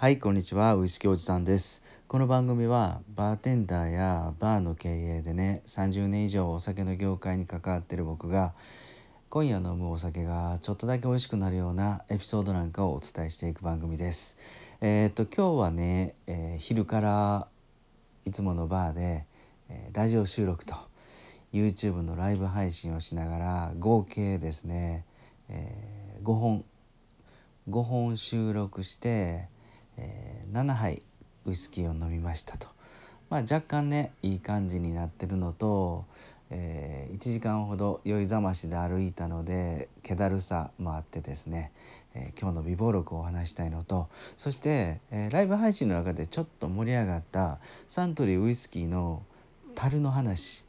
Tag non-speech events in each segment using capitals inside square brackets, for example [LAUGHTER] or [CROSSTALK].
はいこんにちはウイスキーおじさんです。この番組はバーテンダーやバーの経営でね30年以上お酒の業界に関わってる僕が今夜飲むお酒がちょっとだけ美味しくなるようなエピソードなんかをお伝えしていく番組です。えー、っと今日はね、えー、昼からいつものバーで、えー、ラジオ収録と YouTube のライブ配信をしながら合計ですね、え5本5本収録してえー、7杯ウイスキーを飲みましたと、まあ、若干ねいい感じになってるのと、えー、1時間ほど酔いざましで歩いたので気だるさもあってですね、えー、今日の美貌録をお話したいのとそして、えライブ配信の中でちょっと盛り上がったサントリーウイスキーの樽の話、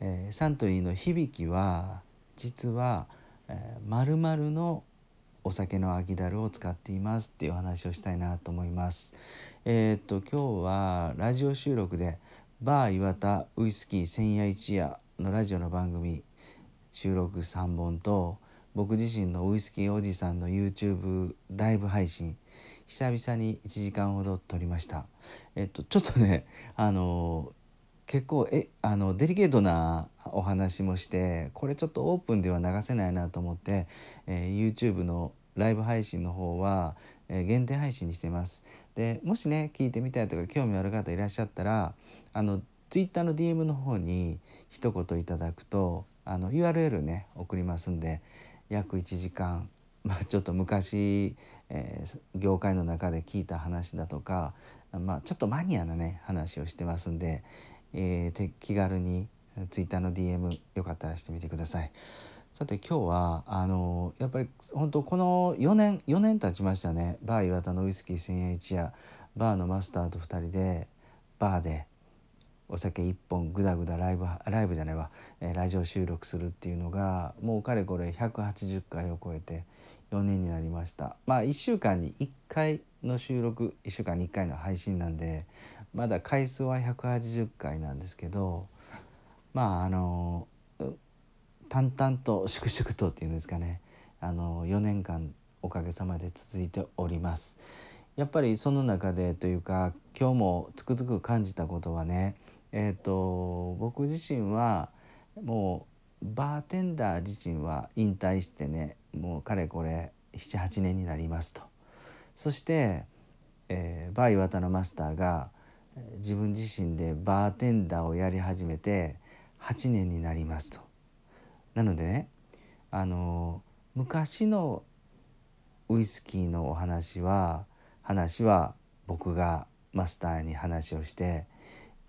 えサントリーの響きは実は、えー、〇〇のお酒の秋だるを使っていますっていう話をしたいなと思います。えー、っと今日はラジオ収録でバー岩田ウイスキー千夜一夜のラジオの番組収録3本と僕自身のウイスキーおじさんの YouTube ライブ配信久々に1時間ほど撮りました。えっとちょっとねあの結構えあのデリケートなお話もしてこれちょっとオープンでは流せないなと思って、えー、YouTube のライブ配信の方は、えー、限定配信にしてます。でもしね聞いてみたいとか興味ある方いらっしゃったらあの Twitter の DM の方に一言いただくとあの URL ね送りますんで約1時間 [LAUGHS] まあ、ちょっと昔、えー、業界の中で聞いた話だとか、まあ、ちょっとマニアなね話をしてますんで、えー、気軽に Twitter の DM よかったらしてみてください。さて今日はあのやっぱり本当この4年4年経ちましたね。バー岩田のウイスキー千円一夜バーのマスターと2人でバーでお酒1本グダグダライブライブじゃないわ、えー、ラジオ収録するっていうのがもうかれこれ180回を超えて4年になりました。まあ1週間に1回の収録1週間に1回の配信なんでまだ回数は180回なんですけどまああの淡々と粛々とっていうんですかねあの4年間おかげさまで続いております。やっぱりその中でというか今日もつくづく感じたことはねえーと、僕自身はもうバーテンダー自身は引退してねもうかれこれ78年になりますとそして、えー、バー岩田のマスターが自分自身でバーテンダーをやり始めて8年になりますと。なのでねあの昔のウイスキーのお話は話は僕がマスターに話をして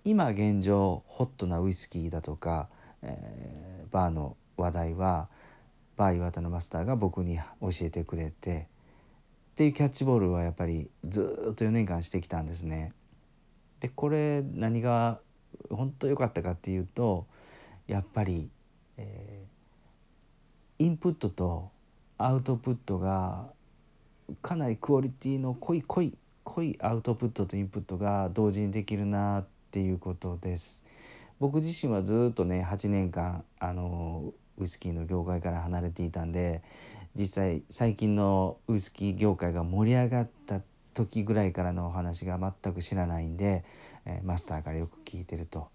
今現状ホットなウイスキーだとか、えー、バーの話題はバー岩田のマスターが僕に教えてくれてっていうキャッチボールはやっぱりずっと4年間してきたんですね。でこれ何が本当良かったかっていうとやっぱり、えー、インプットとアウトプットがかなりクオリティの濃い濃い濃いアウトプットとインプットが同時にできるなっていうことです。僕自身はずっとね8年間あのウイスキーの業界から離れていたんで実際最近のウイスキー業界が盛り上がった時ぐらいからのお話が全く知らないんで、えー、マスターからよく聞いてると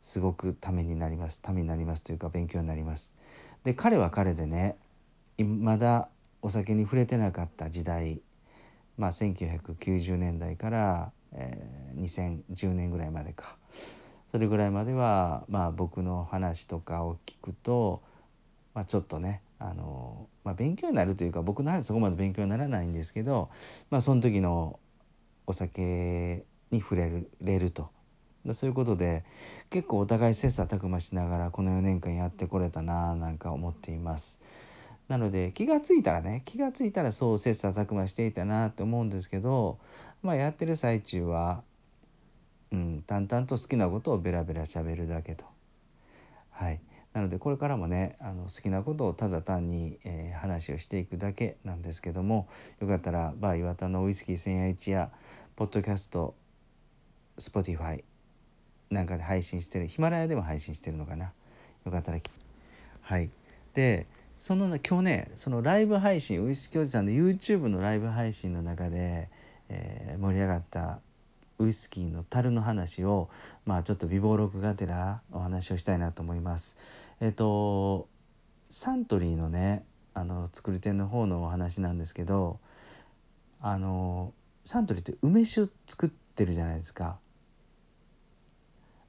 すごくためになりますためになりますというか勉強になります。で彼は彼でねまだお酒に触れてなかった時代まあ1990年代から、えー、2010年ぐらいまでかそれぐらいまでは、まあ、僕の話とかを聞くと、まあ、ちょっとねあの、まあ、勉強になるというか僕の話そこまで勉強にならないんですけど、まあ、その時のお酒に触れれるとそういうことで結構お互い切磋琢磨しながらこの4年間やってこれたななんか思っています。なので気が付いたらね気が付いたらそう切磋琢磨していたなって思うんですけど、まあ、やってる最中は、うん、淡々と好きなことをベラベラしゃべるだけと。はいなのでこれからもねあの好きなことをただ単に、えー、話をしていくだけなんですけどもよかったらバー岩田のウイスキー千夜一やポッドキャスト Spotify なんかで配信してるヒマラヤでも配信してるのかな？よかったらはい。でその今日ねそのライブ配信ウイスキーおじさんの YouTube のライブ配信の中で、えー、盛り上がったウイスキーの樽の話をまあちょっと微暴録がてらお話をしたいなと思います。えっとサントリーのねあの作り手の方のお話なんですけどあのサントリーって梅酒作ってるじゃないですか。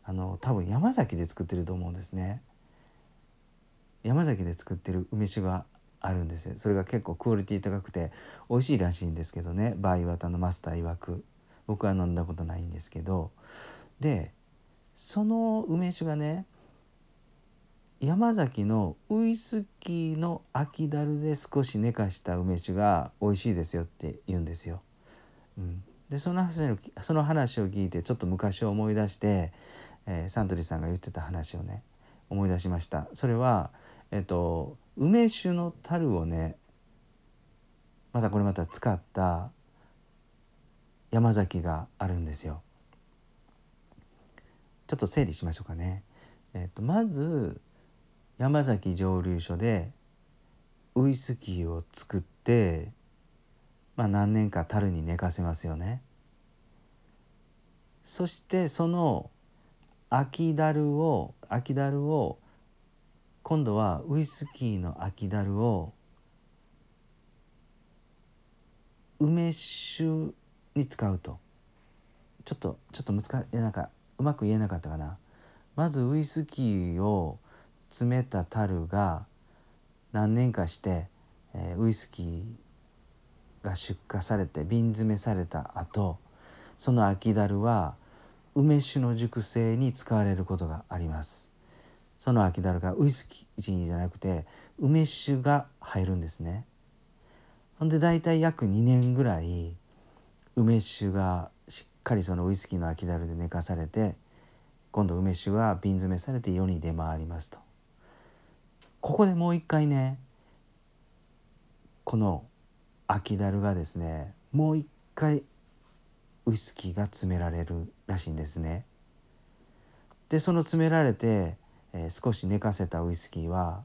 あの多分山崎で作ってると思うんですね。山崎で作ってる梅酒があるんですよそれが結構クオリティ高くて美味しいらしいんですけどねバーイワタのマスター曰く僕は飲んだことないんですけどでその梅酒がね山崎のウイスキーの秋だるで少し寝かした梅酒が美味しいですよって言うんですよ。うん、でその話その話を聞いてちょっと昔を思い出して、えー、サントリーさんが言ってた話をね思い出しました。それは、えっと、梅酒の樽をねまたこれまた使った山崎があるんですよ。ちょっと整理しましょうかね。えっと、まず山崎蒸留所でウイスキーを作って、まあ、何年か樽に寝かせますよね。そしてその秋樽を秋樽を今度はウイスキーの秋樽を梅酒に使うとちょっとちょっと難しいなんかうまく言えなかったかなまずウイスキーを詰めた樽が何年かして、えー、ウイスキーが出荷されて瓶詰めされた後その秋樽は梅酒の熟成に使われることがありますその秋だるがウイスキーじゃなくて梅酒が入るんですね。ほんで大体約2年ぐらい梅酒がしっかりそのウイスキーの秋だるで寝かされて今度梅酒が瓶詰めされて世に出回りますと。ここでもう一回ねこの秋だるがですねもう一回ウイスキーが詰められるらしいんですね。でその詰められてえー、少し寝かせたウイスキーは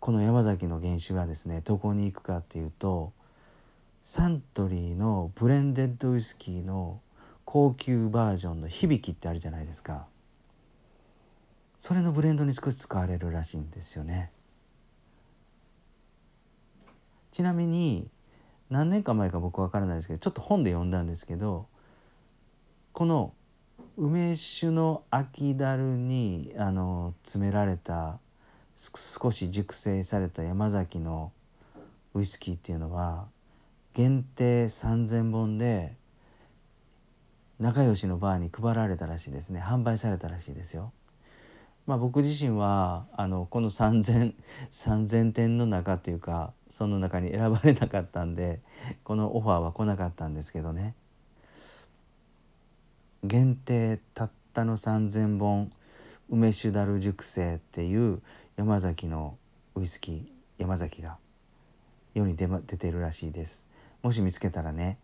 この山崎の原酒がですねどこに行くかっていうとサントリーのブレンデッドウイスキーの高級バージョンの響きってあるじゃないですかそれのブレンドに少し使われるらしいんですよねちなみに何年か前か僕わからないですけどちょっと本で読んだんですけどこの梅酒の秋だるにあの詰められた少し熟成された山崎のウイスキーっていうのは限定3,000本で仲良しのバーに配られたらしいですね販売されたらしいですよ。まあ、僕自身はあのこの3,000 3,000 [LAUGHS] 点の中っていうかその中に選ばれなかったんでこのオファーは来なかったんですけどね。限定たったの3,000本梅酒だる熟成っていう山崎のウイスキー山崎が世に出,、ま、出てるらしいです。もし見つけたらね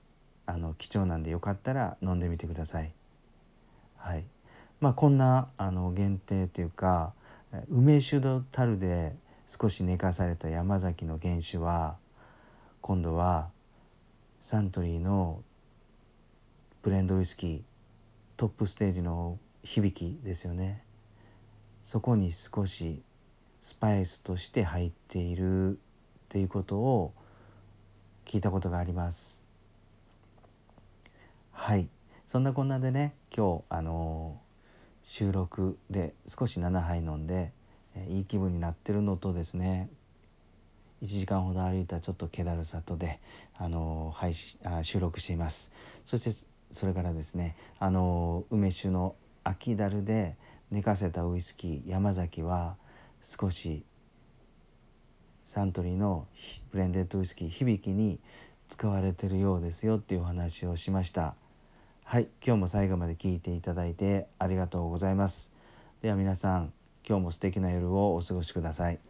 あの貴重なんでよかったら飲んでみてください。はい。まあこんなあの限定っていうか梅酒の樽で少し寝かされた山崎の原酒は今度はサントリーのブレンドウイスキートップステージの響きですよね。そこに少しスパイスとして入っているっていうことを聞いたことがあります。はい。そんなこんなでね今日あの収録で少し7杯飲んで、えいい気分になってるのとですね1時間ほど歩いたちょっと気だるさとであの配信あ収録しています。そしてそれからですねあの梅酒の秋だるで寝かせたウイスキー山崎は少しサントリーのブレンデッドウイスキー響きに使われてるようですよっていうお話をしました。はい今日も最後まで聞いていただいてありがとうございます。では皆さん今日も素敵な夜をお過ごしください。